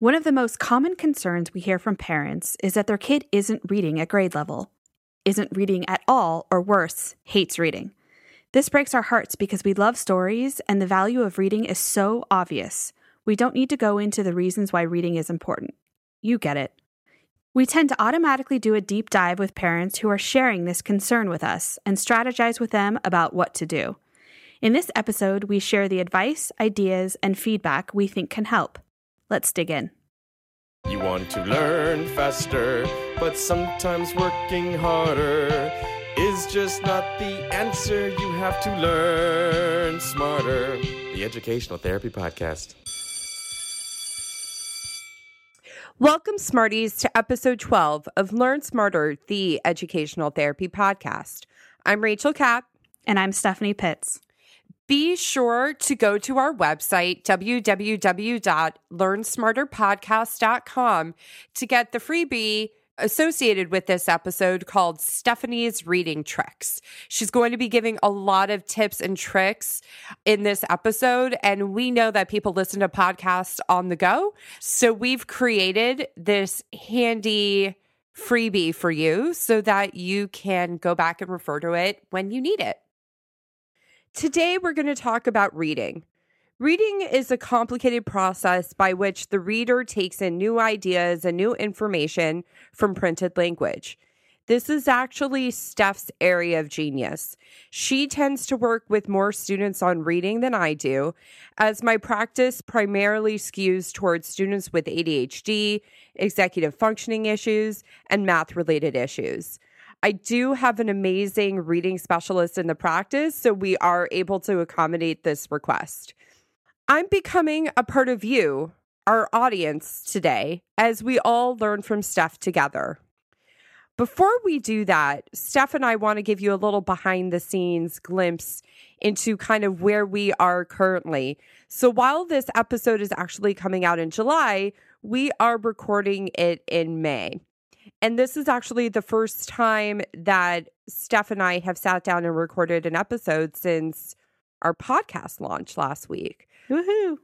One of the most common concerns we hear from parents is that their kid isn't reading at grade level, isn't reading at all, or worse, hates reading. This breaks our hearts because we love stories and the value of reading is so obvious. We don't need to go into the reasons why reading is important. You get it. We tend to automatically do a deep dive with parents who are sharing this concern with us and strategize with them about what to do. In this episode, we share the advice, ideas, and feedback we think can help. Let's dig in. You want to learn faster, but sometimes working harder is just not the answer. You have to learn smarter. The Educational Therapy Podcast. Welcome, Smarties, to episode 12 of Learn Smarter, the Educational Therapy Podcast. I'm Rachel Kapp. And I'm Stephanie Pitts. Be sure to go to our website, www.learnsmarterpodcast.com, to get the freebie associated with this episode called Stephanie's Reading Tricks. She's going to be giving a lot of tips and tricks in this episode. And we know that people listen to podcasts on the go. So we've created this handy freebie for you so that you can go back and refer to it when you need it. Today, we're going to talk about reading. Reading is a complicated process by which the reader takes in new ideas and new information from printed language. This is actually Steph's area of genius. She tends to work with more students on reading than I do, as my practice primarily skews towards students with ADHD, executive functioning issues, and math related issues. I do have an amazing reading specialist in the practice, so we are able to accommodate this request. I'm becoming a part of you, our audience, today, as we all learn from Steph together. Before we do that, Steph and I want to give you a little behind the scenes glimpse into kind of where we are currently. So while this episode is actually coming out in July, we are recording it in May. And this is actually the first time that Steph and I have sat down and recorded an episode since our podcast launch last week. Woohoo!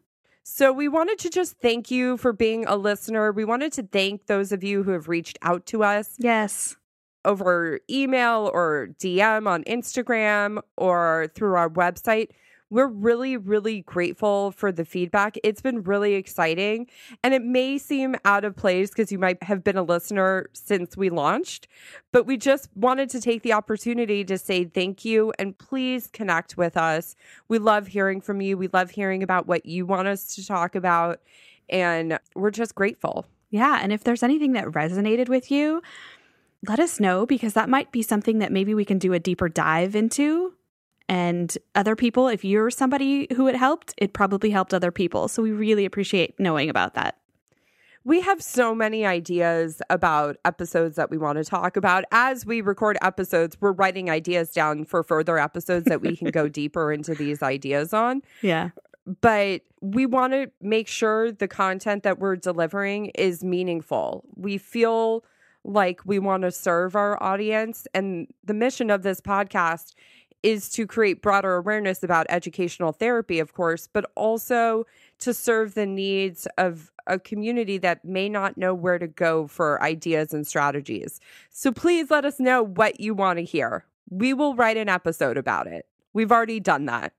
So, we wanted to just thank you for being a listener. We wanted to thank those of you who have reached out to us. Yes. Over email or DM on Instagram or through our website we're really, really grateful for the feedback. It's been really exciting. And it may seem out of place because you might have been a listener since we launched, but we just wanted to take the opportunity to say thank you and please connect with us. We love hearing from you. We love hearing about what you want us to talk about. And we're just grateful. Yeah. And if there's anything that resonated with you, let us know because that might be something that maybe we can do a deeper dive into and other people, if you're somebody who it helped, it probably helped other people. So we really appreciate knowing about that. We have so many ideas about episodes that we want to talk about. As we record episodes, we're writing ideas down for further episodes that we can go deeper into these ideas on. Yeah. But we want to make sure the content that we're delivering is meaningful. We feel like we want to serve our audience. And the mission of this podcast is to create broader awareness about educational therapy, of course, but also to serve the needs of a community that may not know where to go for ideas and strategies. So please let us know what you want to hear. We will write an episode about it. We've already done that.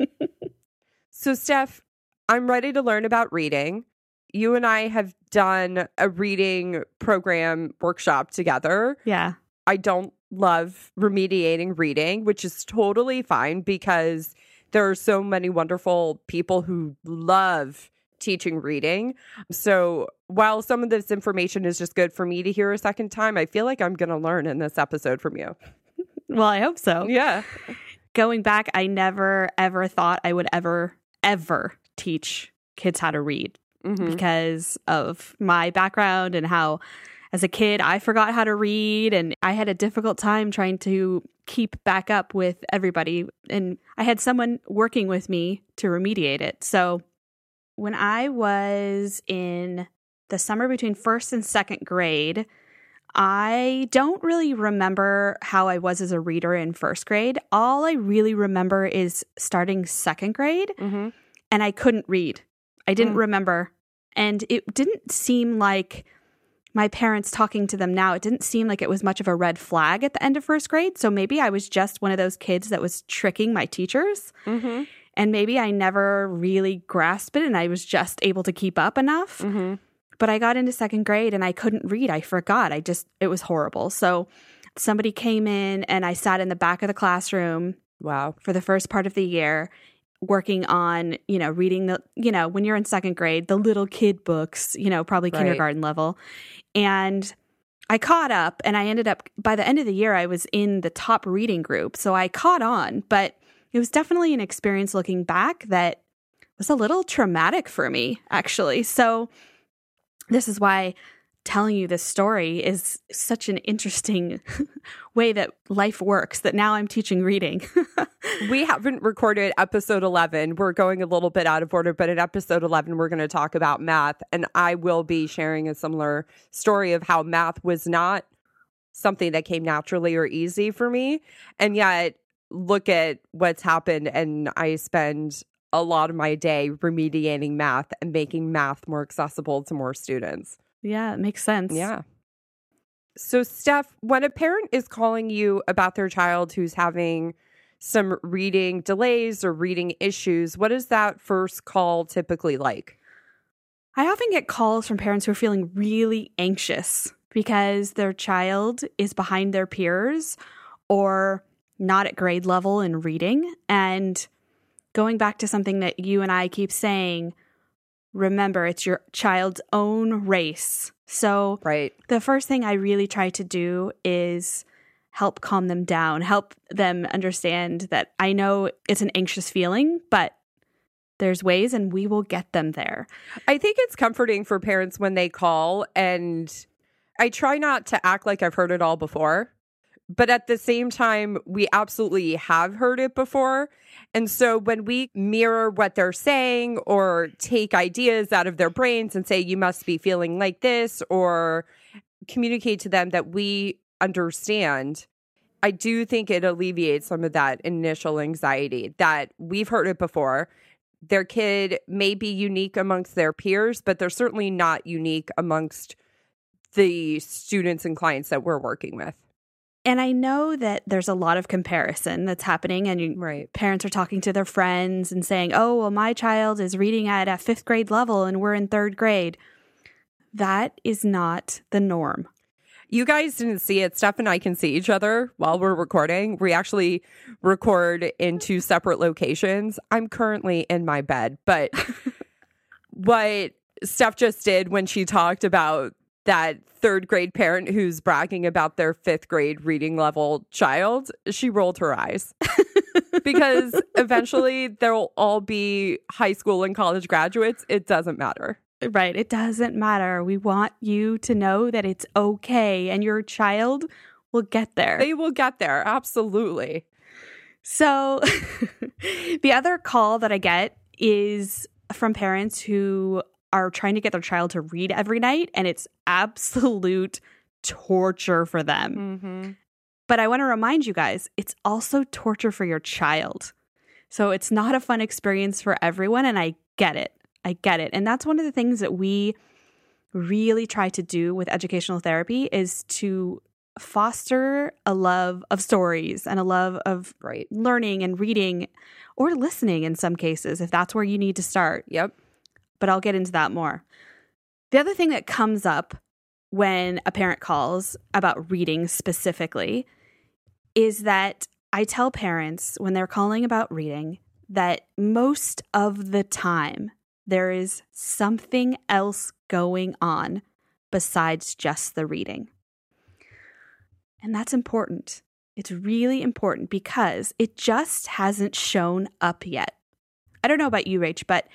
so, Steph, I'm ready to learn about reading. You and I have done a reading program workshop together. Yeah. I don't love remediating reading, which is totally fine because there are so many wonderful people who love teaching reading. So while some of this information is just good for me to hear a second time, I feel like I'm going to learn in this episode from you. well, I hope so. Yeah. Going back, I never ever thought I would ever, ever teach kids how to read mm-hmm. because of my background and how as a kid, I forgot how to read and I had a difficult time trying to keep back up with everybody. And I had someone working with me to remediate it. So when I was in the summer between first and second grade, I don't really remember how I was as a reader in first grade. All I really remember is starting second grade mm-hmm. and I couldn't read. I didn't mm. remember And it didn't seem like my parents talking to them now, it didn't seem like it was much of a red flag at the end of first grade. So maybe I was just one of those kids that was tricking my teachers. Mm-hmm. And maybe I never really grasped it and I was just able to keep up enough. Mm-hmm. But I got into second grade and I couldn't read. I forgot. I just, it was horrible. So somebody came in and I sat in the back of the classroom Wow. for the first part of the year working on, you know, reading the, you know, when you're in second grade, the little kid books, you know, probably Right. kindergarten level. And I caught up and I ended up, by the end of the year, I was in the top reading group. So I caught on, but it was definitely an experience looking back that was a little traumatic for me, actually. So this is why telling you this story is such an interesting way that life works that now I'm teaching reading. we haven't recorded episode 11. We're going a little bit out of order, but in episode 11, we're going to talk about math. And I will be sharing a similar story of how math was not something that came naturally or easy for me. And yet, look at what's happened. And I spend a lot of my day remediating math and making math more accessible to more students. yeah, it makes sense. Yeah. So, Steph, when a parent is calling you about their child who's having some reading delays or reading issues, what is that first call typically like? I often get calls from parents who are feeling really anxious because their child is behind their peers or not at grade level in reading. And going back to something that you and I keep saying, remember it's your child's own race. So Right. the first thing I really try to do is help calm them down, help them understand that I know it's an anxious feeling, but there's ways and we will get them there. I think it's comforting for parents when they call, and I try not to act like I've heard it all before. But at the same time, we absolutely have heard it before. And so when we mirror what they're saying or take ideas out of their brains and say, you must be feeling like this, or communicate to them that we understand, I do think it alleviates some of that initial anxiety that we've heard it before. Their kid may be unique amongst their peers, but they're certainly not unique amongst the students and clients that we're working with. And I know that there's a lot of comparison that's happening, and you, Right. parents are talking to their friends and saying, Oh, well, my child is reading at a fifth grade level and we're in third grade. That is not the norm. You guys didn't see it. Steph and I can see each other while we're recording. We actually record in two separate locations. I'm currently in my bed, but what Steph just did when she talked about that third grade parent who's bragging about their fifth grade reading level child, she rolled her eyes. because eventually they'll all be high school and college graduates. It doesn't matter. Right. It doesn't matter. We want you to know that it's okay and your child will get there. They will get there. Absolutely. So, the other call that I get is from parents who are trying to get their child to read every night, and it's absolute torture for them. Mm-hmm. But I want to remind you guys, it's also torture for your child. So, it's not a fun experience for everyone, and I get it. I get it. And that's one of the things that we really try to do with educational therapy is to foster a love of stories and a love of Right. learning and reading or listening in some cases if that's where you need to start. Yep. But I'll get into that more. The other thing that comes up when a parent calls about reading specifically is that I tell parents when they're calling about reading that most of the time there is something else going on besides just the reading. And that's important. It's really important because it just hasn't shown up yet. I don't know about you, Rach, but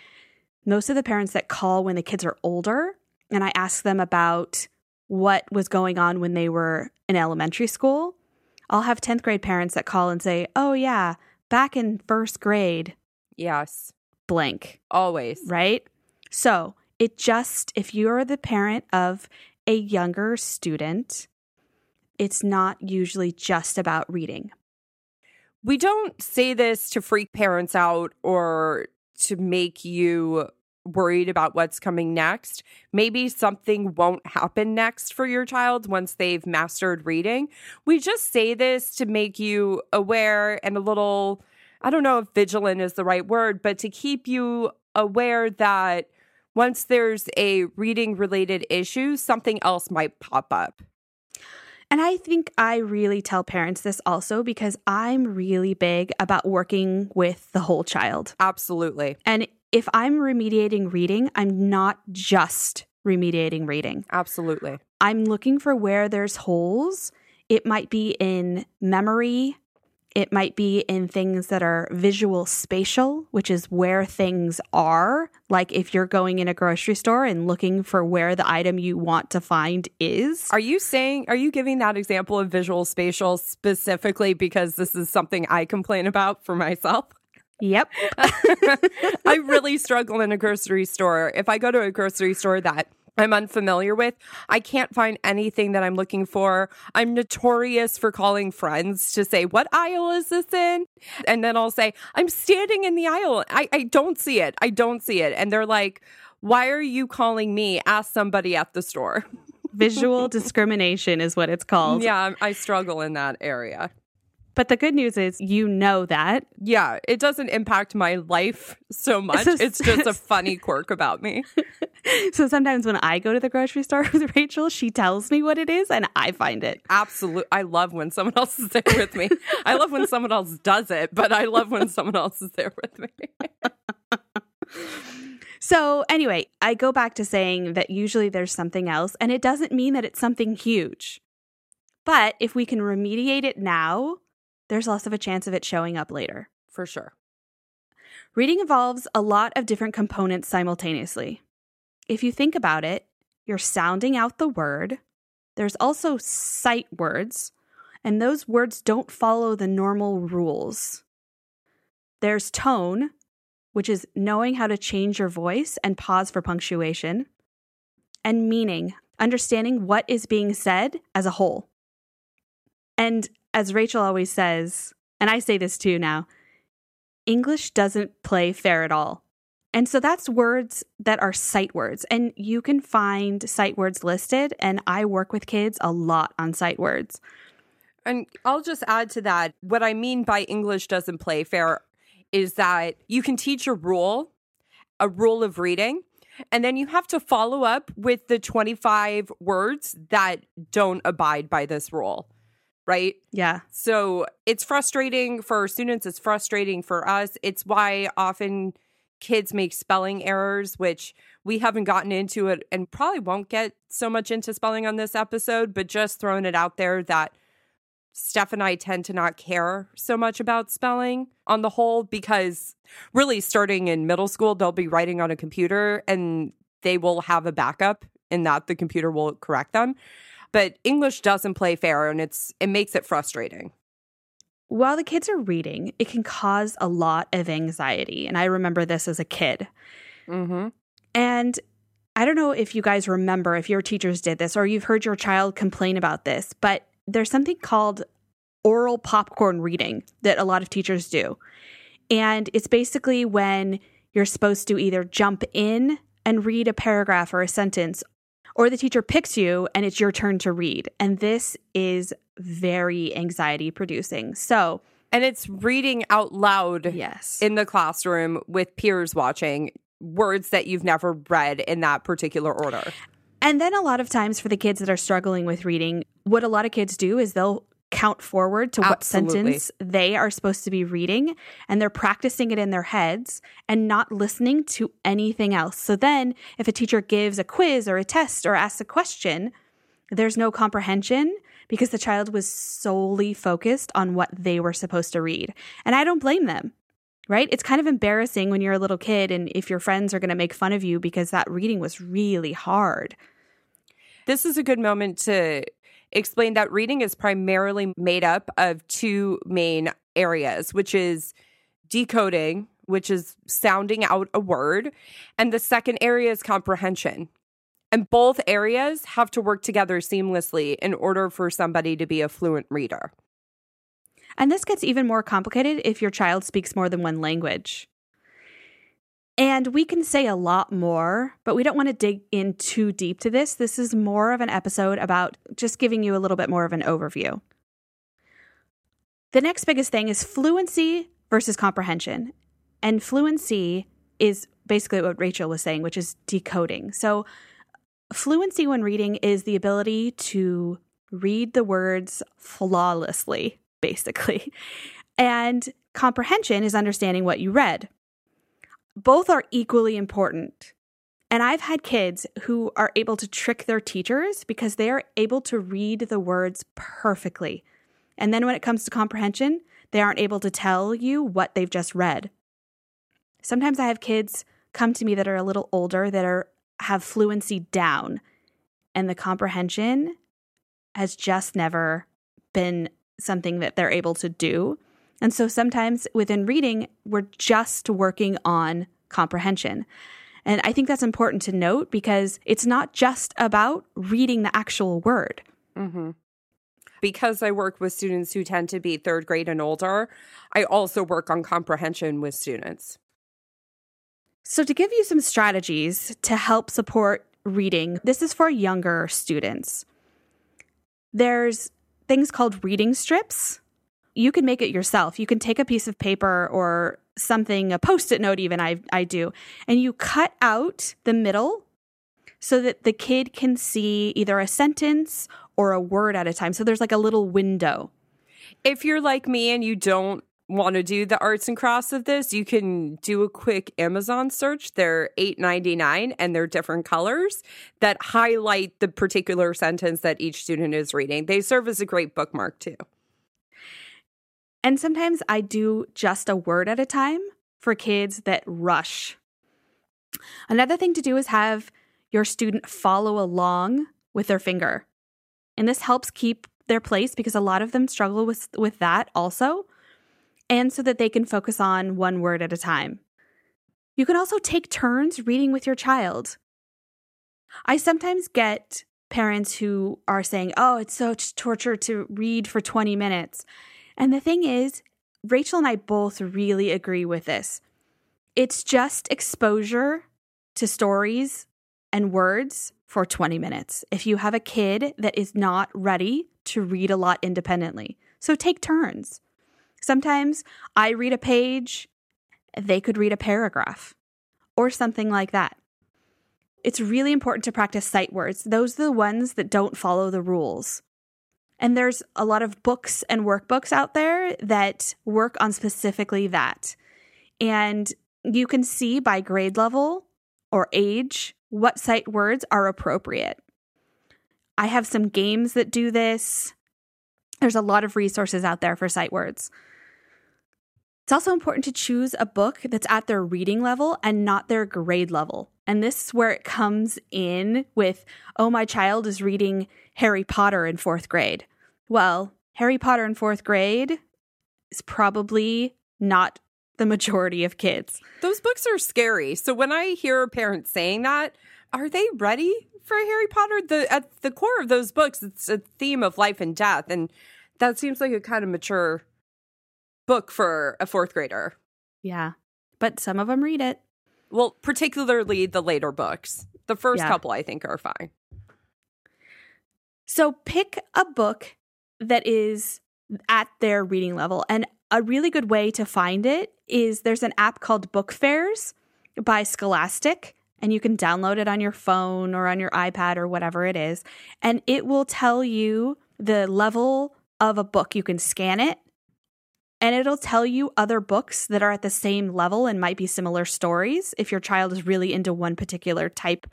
most of the parents that call when the kids are older and I ask them about what was going on when they were in elementary school, I'll have 10th grade parents that call and say, Oh, yeah, back in first grade, Yes. Blank, Always. right? So it just, if you're the parent of a younger student, it's not usually just about reading. We don't say this to freak parents out or to make you worried about what's coming next. Maybe something won't happen next for your child once they've mastered reading. We just say this to make you aware and a little, I don't know if vigilant is the right word, but to keep you aware that once there's a reading related issue, something else might pop up. And I think I really tell parents this also because I'm really big about working with the whole child. Absolutely. And if I'm remediating reading, I'm not just remediating reading. Absolutely. I'm looking for where there's holes. It might be in memory, it might be in things that are visual spatial, which is where things are. Like if you're going in a grocery store and looking for where the item you want to find is. Are you saying, are you giving that example of visual spatial specifically because this is something I complain about for myself? Yep. I really struggle in a grocery store. If I go to a grocery store that I'm unfamiliar with, I can't find anything that I'm looking for. I'm notorious for calling friends to say, What aisle is this in? And then I'll say, I'm standing in the aisle. I, I don't see it. I don't see it. And they're like, Why are you calling me? Ask somebody at the store. Visual discrimination is what it's called. Yeah, I struggle in that area. But the good news is you know that. Yeah, it doesn't impact my life so much. it's just a funny quirk about me. so sometimes when I go to the grocery store with Rachel, she tells me what it is and I find it. Absolutely. I love when someone else is there with me. I love when someone else does it, but I love when someone else is there with me. so, anyway, I go back to saying that usually there's something else, and it doesn't mean that it's something huge. But if we can remediate it now, there's less of a chance of it showing up later. For sure. Reading involves a lot of different components simultaneously. If you think about it, you're sounding out the word. There's also sight words, and those words don't follow the normal rules. There's tone, which is knowing how to change your voice and pause for punctuation, and meaning, understanding what is being said as a whole. And as Rachel always says, and I say this too now, English doesn't play fair at all. And so that's words that are sight words. And you can find sight words listed. And I work with kids a lot on sight words. And I'll just add to that what I mean by English doesn't play fair is that you can teach a rule, a rule of reading, and then you have to follow up with the 25 words that don't abide by this rule right? Yeah. So it's frustrating for students, it's frustrating for us. It's why often kids make spelling errors, which we haven't gotten into it and probably won't get so much into spelling on this episode, but just throwing it out there that Steph and I tend to not care so much about spelling on the whole because really starting in middle school, they'll be writing on a computer and they will have a backup in that the computer will correct them. But English doesn't play fair and it's it makes it frustrating. While the kids are reading, it can cause a lot of anxiety. And I remember this as a kid. Mm-hmm. And I don't know if you guys remember if your teachers did this or you've heard your child complain about this, but there's something called oral popcorn reading that a lot of teachers do. And it's basically when you're supposed to either jump in and read a paragraph or a sentence or the teacher picks you and it's your turn to read. And this is very anxiety producing. So, and it's reading out loud yes. in the classroom with peers watching words that you've never read in that particular order. And then a lot of times for the kids that are struggling with reading, what a lot of kids do is they'll count forward to what Absolutely. sentence they are supposed to be reading and they're practicing it in their heads and not listening to anything else. So then if a teacher gives a quiz or a test or asks a question, there's no comprehension because the child was solely focused on what they were supposed to read. And I don't blame them. Right? It's kind of embarrassing when you're a little kid and if your friends are going to make fun of you because that reading was really hard. This is a good moment to explained that reading is primarily made up of two main areas, which is decoding, which is sounding out a word, and the second area is comprehension. And both areas have to work together seamlessly in order for somebody to be a fluent reader. And this gets even more complicated if your child speaks more than one language. And we can say a lot more, but we don't want to dig in too deep to this. This is more of an episode about just giving you a little bit more of an overview. The next biggest thing is fluency versus comprehension. And fluency is basically what Rachel was saying, which is decoding. So, fluency when reading is the ability to read the words flawlessly, basically. And comprehension is understanding what you read. Both are equally important. And I've had kids who are able to trick their teachers because they are able to read the words perfectly. And then when it comes to comprehension, they aren't able to tell you what they've just read. Sometimes I have kids come to me that are a little older that are have fluency down and the comprehension has just never been something that they're able to do. And so sometimes within reading, we're just working on comprehension. And I think that's important to note because it's not just about reading the actual word. Mm-hmm. Because I work with students who tend to be third grade and older, I also work on comprehension with students. So, to give you some strategies to help support reading, this is for younger students. There's things called reading strips. You can make it yourself. You can take a piece of paper or something, a post it note, even I, I do, and you cut out the middle so that the kid can see either a sentence or a word at a time. So there's like a little window. If you're like me and you don't want to do the arts and crafts of this, you can do a quick Amazon search. They're $8.99 and they're different colors that highlight the particular sentence that each student is reading. They serve as a great bookmark too. And sometimes I do just a word at a time for kids that rush. Another thing to do is have your student follow along with their finger. And this helps keep their place because a lot of them struggle with, with that also and so that they can focus on one word at a time. You can also take turns reading with your child. I sometimes get parents who are saying, Oh, it's so torture to read for 20 minutes. And the thing is, Rachel and I both really agree with this. It's just exposure to stories and words for 20 minutes if you have a kid that is not ready to read a lot independently. So take turns. Sometimes I read a page, they could read a paragraph or something like that. It's really important to practice sight words. Those are the ones that don't follow the rules. And there's a lot of books and workbooks out there that work on specifically that. And you can see by grade level or age what sight words are appropriate. I have some games that do this. There's a lot of resources out there for sight words. It's also important to choose a book that's at their reading level and not their grade level. And this is where it comes in with, oh, my child is reading Harry Potter in fourth grade. Well, Harry Potter in fourth grade is probably not the majority of kids. Those books are scary. So when I hear parents saying that, are they ready for Harry Potter? The at the core of those books, it's a theme of life and death, and that seems like a kind of mature book for a fourth grader. Yeah. But some of them read it. Well, particularly the later books. The first yeah. couple, I think, are fine. So pick a book that is at their reading level. And a really good way to find it is there's an app called Book Fairs by Scholastic, and you can download it on your phone or on your iPad or whatever it is. And it will tell you the level of a book. You can scan it and it'll tell you other books that are at the same level and might be similar stories if your child is really into one particular type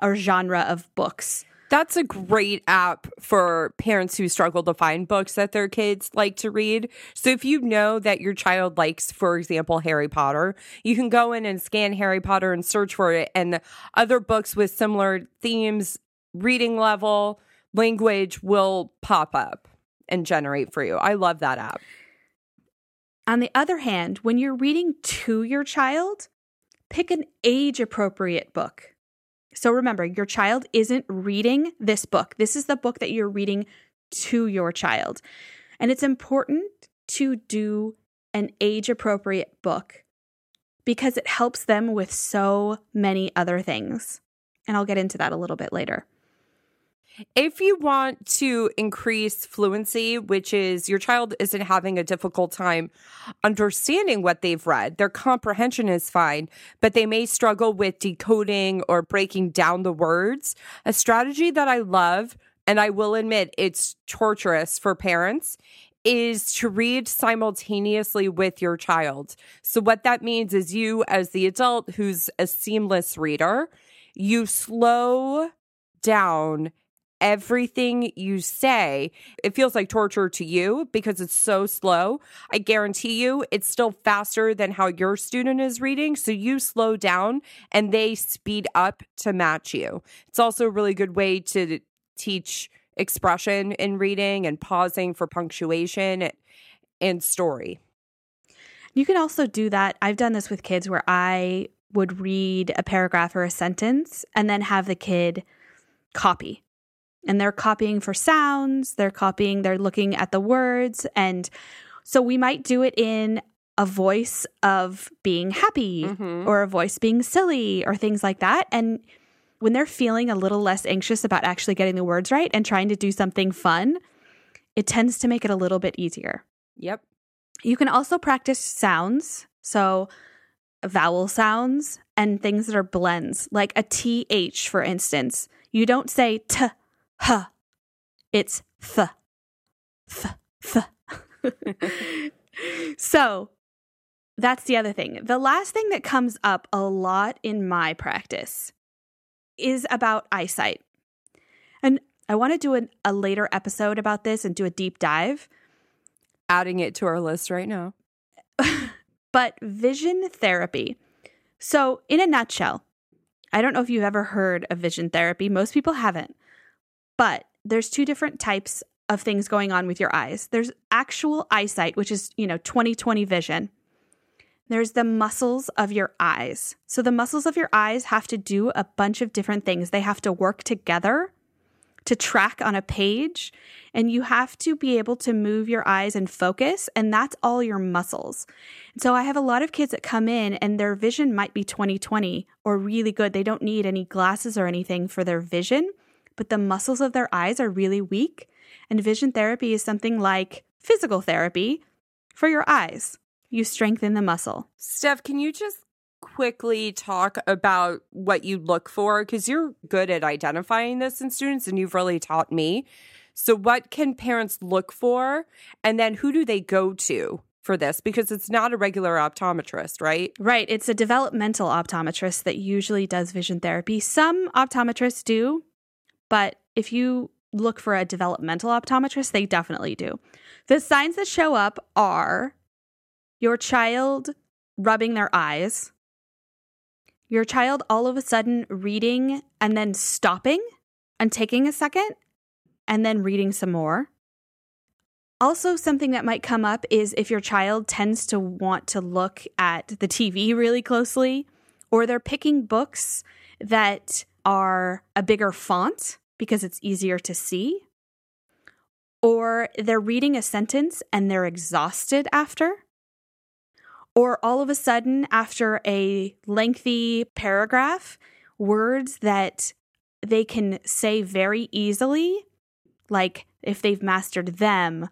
or genre of books. That's a great app for parents who struggle to find books that their kids like to read. So if you know that your child likes, for example, Harry Potter, you can go in and scan Harry Potter and search for it, and other books with similar themes, reading level, language will pop up and generate for you. I love that app. On the other hand, when you're reading to your child, pick an age appropriate book. So remember, your child isn't reading this book. This is the book that you're reading to your child. And it's important to do an age appropriate book because it helps them with so many other things. And I'll get into that a little bit later. If you want to increase fluency, which is your child isn't having a difficult time understanding what they've read, their comprehension is fine, but they may struggle with decoding or breaking down the words. A strategy that I love, and I will admit it's torturous for parents, is to read simultaneously with your child. So, what that means is you, as the adult who's a seamless reader, you slow down everything you say. It feels like torture to you because it's so slow. I guarantee you it's still faster than how your student is reading. So you slow down and they speed up to match you. It's also a really good way to teach expression in reading and pausing for punctuation and story. You can also do that. I've done this with kids where I would read a paragraph or a sentence and then have the kid copy and they're copying for sounds, they're copying, they're looking at the words. And so we might do it in a voice of being happy mm-hmm. or a voice being silly or things like that. And when they're feeling a little less anxious about actually getting the words right and trying to do something fun, it tends to make it a little bit easier. Yep. You can also practice sounds. So, vowel sounds and things that are blends, like a TH, for instance. You don't say t huh. It's th. Th. Th. so that's the other thing. The last thing that comes up a lot in my practice is about eyesight. And I want to do an, a later episode about this and do a deep dive. Adding it to our list right now. but vision therapy. So, in a nutshell, I don't know if you've ever heard of vision therapy. Most people haven't. But there's two different types of things going on with your eyes. There's actual eyesight, which is, you know, 20/20 vision. There's the muscles of your eyes. So the muscles of your eyes have to do a bunch of different things. They have to work together to track on a page, and you have to be able to move your eyes and focus, and that's all your muscles. So I have a lot of kids that come in and their vision might be 20/20 or really good. They don't need any glasses or anything for their vision but the muscles of their eyes are really weak. And vision therapy is something like physical therapy for your eyes. You strengthen the muscle. Steph, can you just quickly talk about what you look for? Because you're good at identifying this in students and you've really taught me. So, what can parents look for? And then who do they go to for this? Because it's not a regular optometrist, right? Right. It's a developmental optometrist that usually does vision therapy. Some optometrists do, but if you look for a developmental optometrist, they definitely do. The signs that show up are your child rubbing their eyes, your child all of a sudden reading and then stopping and taking a second and then reading some more. Also, something that might come up is if your child tends to want to look at the TV really closely, or they're picking books that are a bigger font because it's easier to see, or they're reading a sentence and they're exhausted after, or all of a sudden, after a lengthy paragraph, words that they can say very easily, like if they've mastered them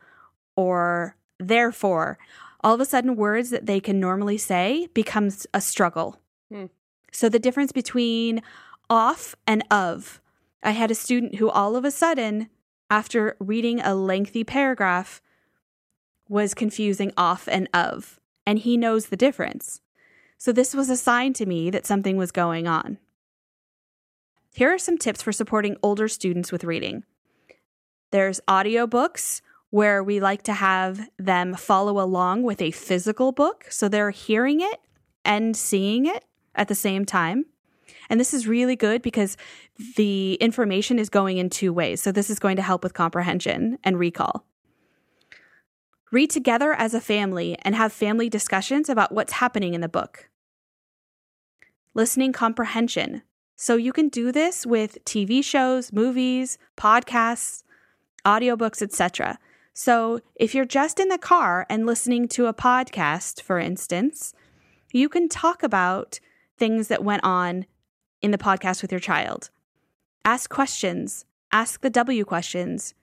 or therefore, all of a sudden, words that they can normally say becomes a struggle. Hmm. So the difference between off and of I had a student who all of a sudden, after reading a lengthy paragraph, was confusing off and of, and he knows the difference. So this was a sign to me that something was going on. Here are some tips for supporting older students with reading. There's audiobooks where we like to have them follow along with a physical book so they're hearing it and seeing it at the same time. And this is really good because the information is going in two ways. So this is going to help with comprehension and recall. Read together as a family and have family discussions about what's happening in the book. Listening comprehension. So you can do this with TV shows, movies, podcasts, audiobooks, etc. So if you're just in the car and listening to a podcast, for instance, You can talk about things that went on in the podcast with your child. Ask questions. Ask the W questions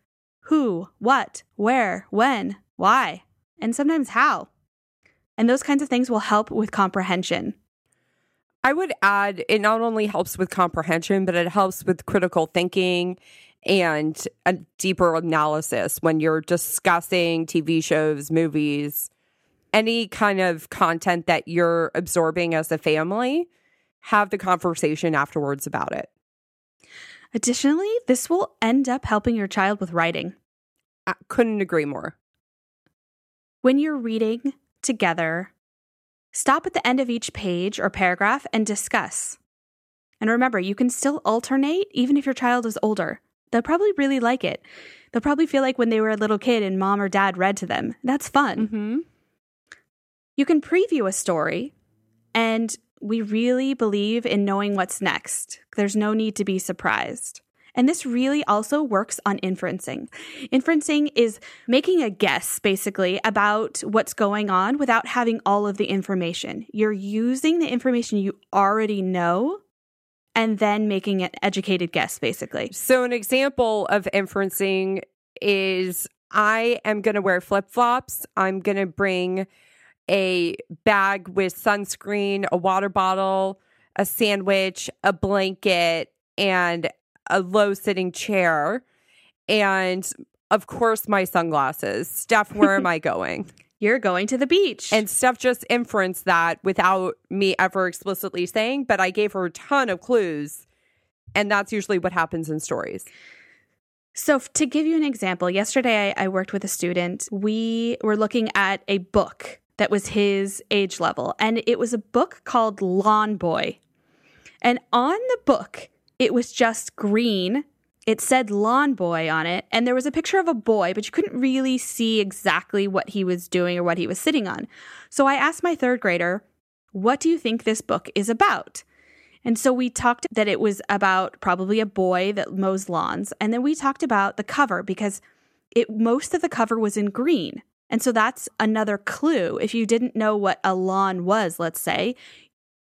who, what, where, when, why, and sometimes how. And those kinds of things will help with comprehension. I would add it not only helps with comprehension, but it helps with critical thinking and a deeper analysis when you're discussing TV shows, movies, any kind of content that you're absorbing as a family. Have the conversation afterwards about it. Additionally, this will end up helping your child with writing. I couldn't agree more. When you're reading together, stop at the end of each page or paragraph and discuss. And remember, you can still alternate even if your child is older. They'll probably really like it. They'll probably feel like when they were a little kid and mom or dad read to them. That's fun. Mm-hmm. You can preview a story, and we really believe in knowing what's next. There's no need to be surprised. And this really also works on inferencing. Inferencing is making a guess, basically, about what's going on without having all of the information. You're using the information you already know and then making an educated guess, basically. So, an example of inferencing is I am going to wear flip flops. I'm going to bring a bag with sunscreen, a water bottle, a sandwich, a blanket, and a low sitting chair. And of course, my sunglasses. Steph, where am I going? You're going to the beach. And Steph just inferenced that without me ever explicitly saying, but I gave her a ton of clues. And that's usually what happens in stories. So, to give you an example, yesterday I, I worked with a student. We were looking at a book that was his age level, and it was a book called Lawn Boy. And on the book, it was just green. It said Lawn Boy on it, and there was a picture of a boy, but you couldn't really see exactly what he was doing or what he was sitting on. So I asked my third grader, What do you think this book is about? And so we talked that it was about probably a boy that mows lawns. And then we talked about the cover because it most of the cover was in green. And so that's another clue. If you didn't know what a lawn was, let's say,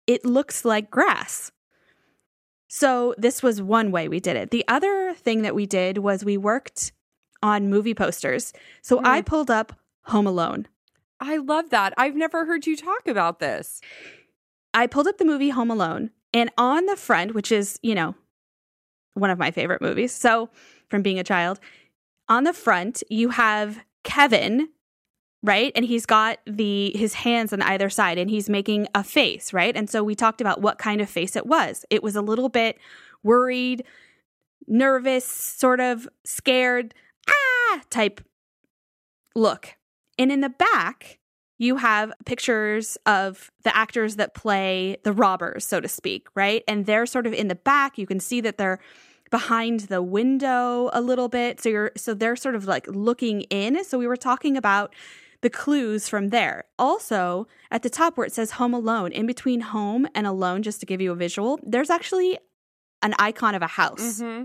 it looks like grass. So this was one way we did it. The other thing that we did was we worked on movie posters. So mm. I pulled up Home Alone. I love that. I've never heard you talk about this. I pulled up the movie Home Alone, and on the front, which is, you know, one of my favorite movies. So, from being a child, on the front, you have Kevin, right? And he's got the his hands on either side and he's making a face, right? And so we talked about what kind of face it was. It was a little bit worried, nervous, sort of scared, ah type look. And in the back, you have pictures of the actors that play the robbers, so to speak, right? And they're sort of in the back. You can see that they're behind the window a little bit. So you're so they're sort of like looking in. So we were talking about the clues from there. Also, at the top where it says home alone, in between home and alone, just to give you a visual, there's actually an icon of a house. Mm-hmm.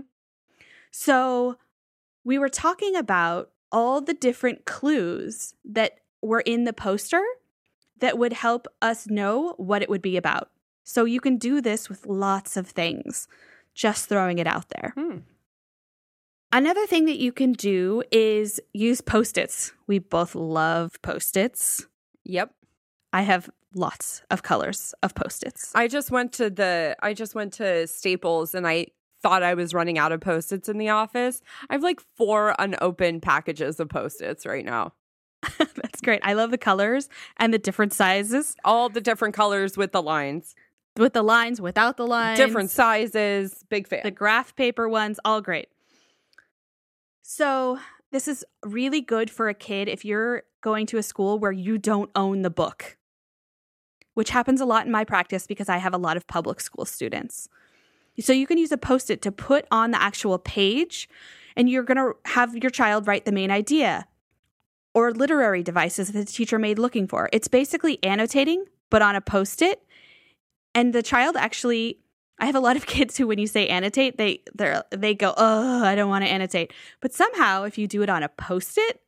So we were talking about all the different clues that were in the poster that would help us know what it would be about. So you can do this with lots of things, just throwing it out there. Hmm. Another thing that you can do is use post its. We both love post its. Yep. I have lots of colors of post its. I just went to the I just went to Staples and I thought I was running out of post its in the office. I have like four unopened packages of post its right now. That's great. I love the colors and the different sizes. All the different colors with the lines. With the lines, without the lines. Different sizes. Big fan. The graph paper ones, all great. So, this is really good for a kid if you're going to a school where you don't own the book, which happens a lot in my practice because I have a lot of public school students. So, you can use a post it to put on the actual page, and you're going to have your child write the main idea or literary devices that the teacher made looking for. It's basically annotating, but on a post it. And the child actually, I have a lot of kids who, when you say annotate, they they they go, oh, I don't want to annotate. But somehow, if you do it on a post it,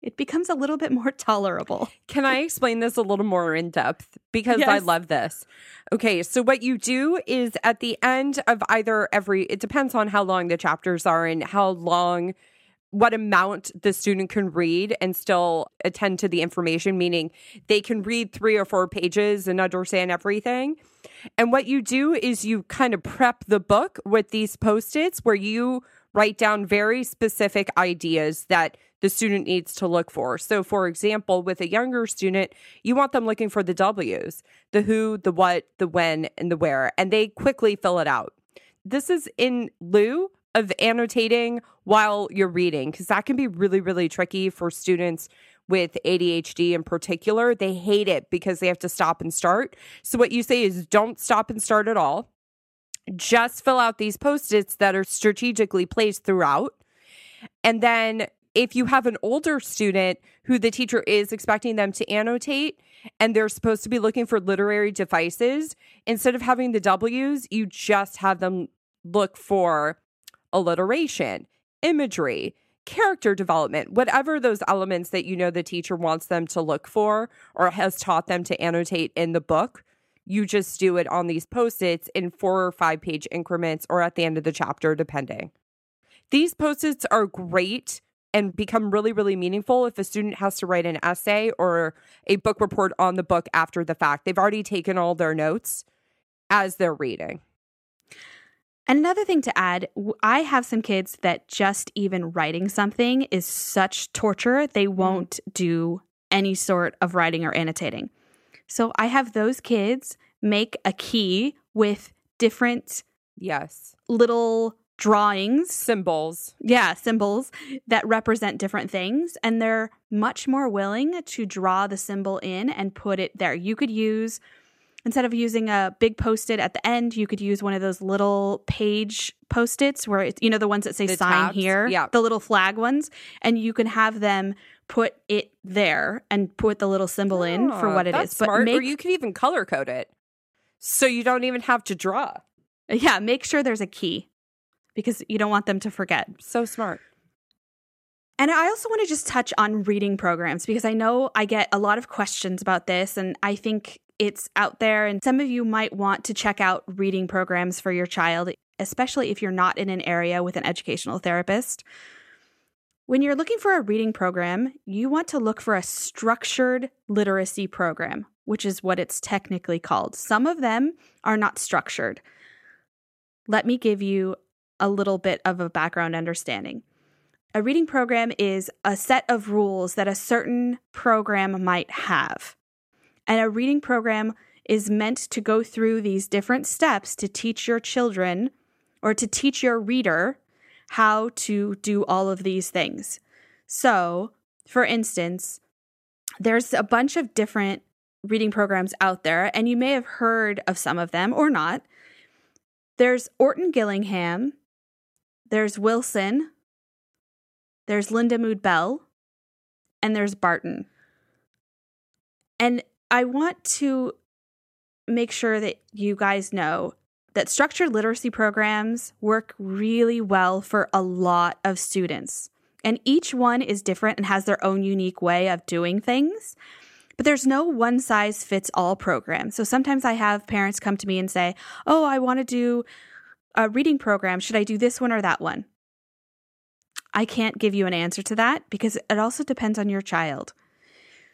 it becomes a little bit more tolerable. Can I explain this a little more in depth? Because I love this. Okay, so what you do is at the end of either every, it depends on how long the chapters are and how long, what amount the student can read and still attend to the information, meaning they can read three or four pages and understand everything. And what you do is you kind of prep the book with these post its where you write down very specific ideas that the student needs to look for. So, for example, with a younger student, you want them looking for the W's the who, the what, the when, and the where, and they quickly fill it out. This is in lieu of annotating while you're reading, because that can be really, really tricky for students with ADHD in particular. They hate it because they have to stop and start. So, what you say is don't stop and start at all. Just fill out these post its that are strategically placed throughout. And then, if you have an older student who the teacher is expecting them to annotate and they're supposed to be looking for literary devices, instead of having the W's, you just have them look for alliteration, imagery, character development, whatever those elements that you know the teacher wants them to look for or has taught them to annotate in the book. You just do it on these post its in four or five page increments or at the end of the chapter, depending. These post its are great and become really, really meaningful if a student has to write an essay or a book report on the book after the fact. They've already taken all their notes as they're reading. And another thing to add, I have some kids that just even writing something is such torture, they mm-hmm. won't do any sort of writing or annotating. So I have those kids make a key with different Yes. little drawings, Symbols. yeah, symbols that represent different things. And they're much more willing to draw the symbol in and put it there. You could use, instead of using a big post it at the end, you could use one of those little page post its where it's, you know, the ones that say The sign tabs? here, Yeah. the little flag ones. And you can have them put it there and put the little symbol in for Oh, what it is. Smart. But or make, you could even color code it. So you don't even have to draw. yeah, make sure there's a key because you don't want them to forget. So smart. And I also want to just touch on reading programs because I know I get a lot of questions about this, and I think it's out there. And some of you might want to check out reading programs for your child, especially if you're not in an area with an educational therapist. When you're looking for a reading program, you want to look for a structured literacy program, which is what it's technically called. Some of them are not structured. Let me give you a little bit of a background understanding. A reading program is a set of rules that a certain program might have. And a reading program is meant to go through these different steps to teach your children or to teach your reader how to do all of these things. So, for instance, there's a bunch of different reading programs out there, and you may have heard of some of them or not. There's Orton Gillingham, there's Wilson, there's Lindamood-Bell, and there's Barton. And I want to make sure that you guys know that structured literacy programs work really well for a lot of students. And each one is different and has their own unique way of doing things. But there's no one size fits all program. So sometimes I have parents come to me and say, Oh, I want to do a reading program. Should I do this one or that one? I can't give you an answer to that because it also depends on your child.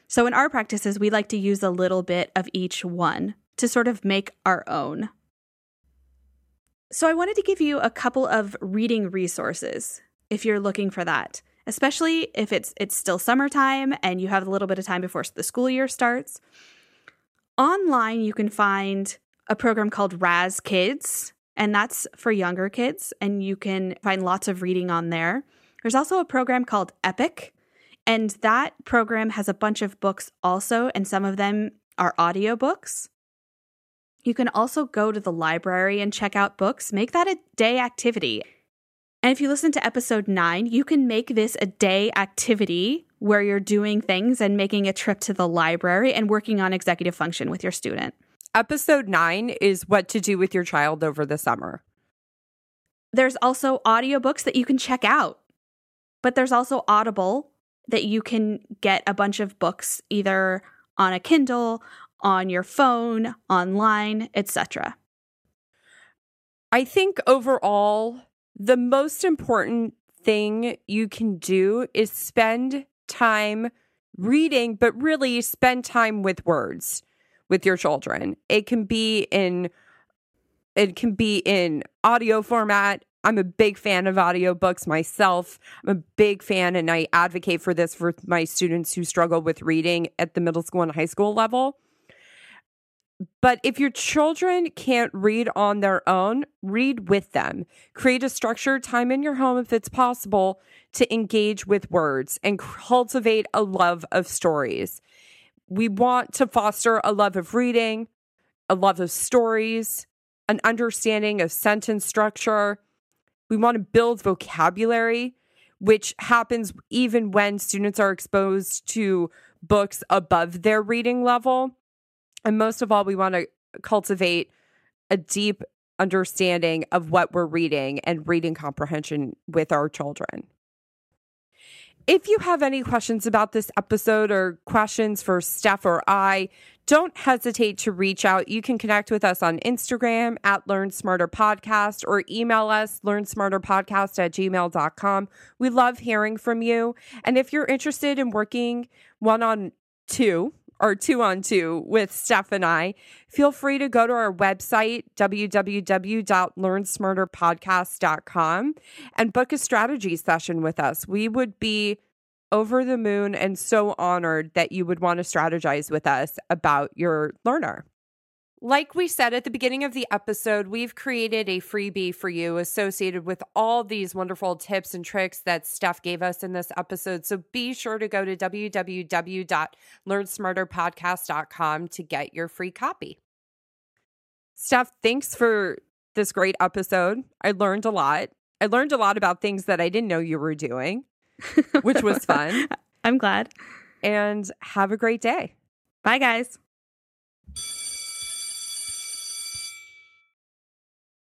So, in our practices, we like to use a little bit of each one to sort of make our own. So, I wanted to give you a couple of reading resources if you're looking for that, especially if it's it's still summertime and you have a little bit of time before the school year starts. Online, you can find a program called Raz Kids, and that's for younger kids, and you can find lots of reading on there. There's also a program called Epic, and that program has a bunch of books also, and some of them are audiobooks. You can also go to the library and check out books. Make that a day activity. And if you listen to episode nine, you can make this a day activity where you're doing things and making a trip to the library and working on executive function with your student. Episode nine is what to do with your child over the summer. There's also audiobooks that you can check out, but there's also Audible that you can get a bunch of books either on a Kindle, on your phone, online, etc. I think overall, the most important thing you can do is spend time reading, but really spend time with words with your children. It can be in it can be in audio format. I'm a big fan of audiobooks myself. I'm a big fan and I advocate for this for my students who struggle with reading at the middle school and high school level. But if your children can't read on their own, read with them. Create a structured time in your home if it's possible to engage with words and cultivate a love of stories. We want to foster a love of reading, a love of stories, an understanding of sentence structure. We want to build vocabulary, which happens even when students are exposed to books above their reading level. And most of all, we want to cultivate a deep understanding of what we're reading and reading comprehension with our children. If you have any questions about this episode or questions for Steph or I, don't hesitate to reach out. You can connect with us on Instagram at Learn Smarter Podcast or email us learnsmarterpodcast at gmail.com. We love hearing from you. And if you're interested in working one on two or two on two with Steph and I, feel free to go to our website, www.learnsmarterpodcast.com, and book a strategy session with us. We would be over the moon and so honored that you would want to strategize with us about your learner. Like we said at the beginning of the episode, we've created a freebie for you associated with all these wonderful tips and tricks that Steph gave us in this episode. So be sure to go to www.learnsmarterpodcast.com to get your free copy. Steph, thanks for this great episode. I learned a lot. I learned a lot about things that I didn't know you were doing, which was fun. I'm glad. And have a great day. Bye, guys.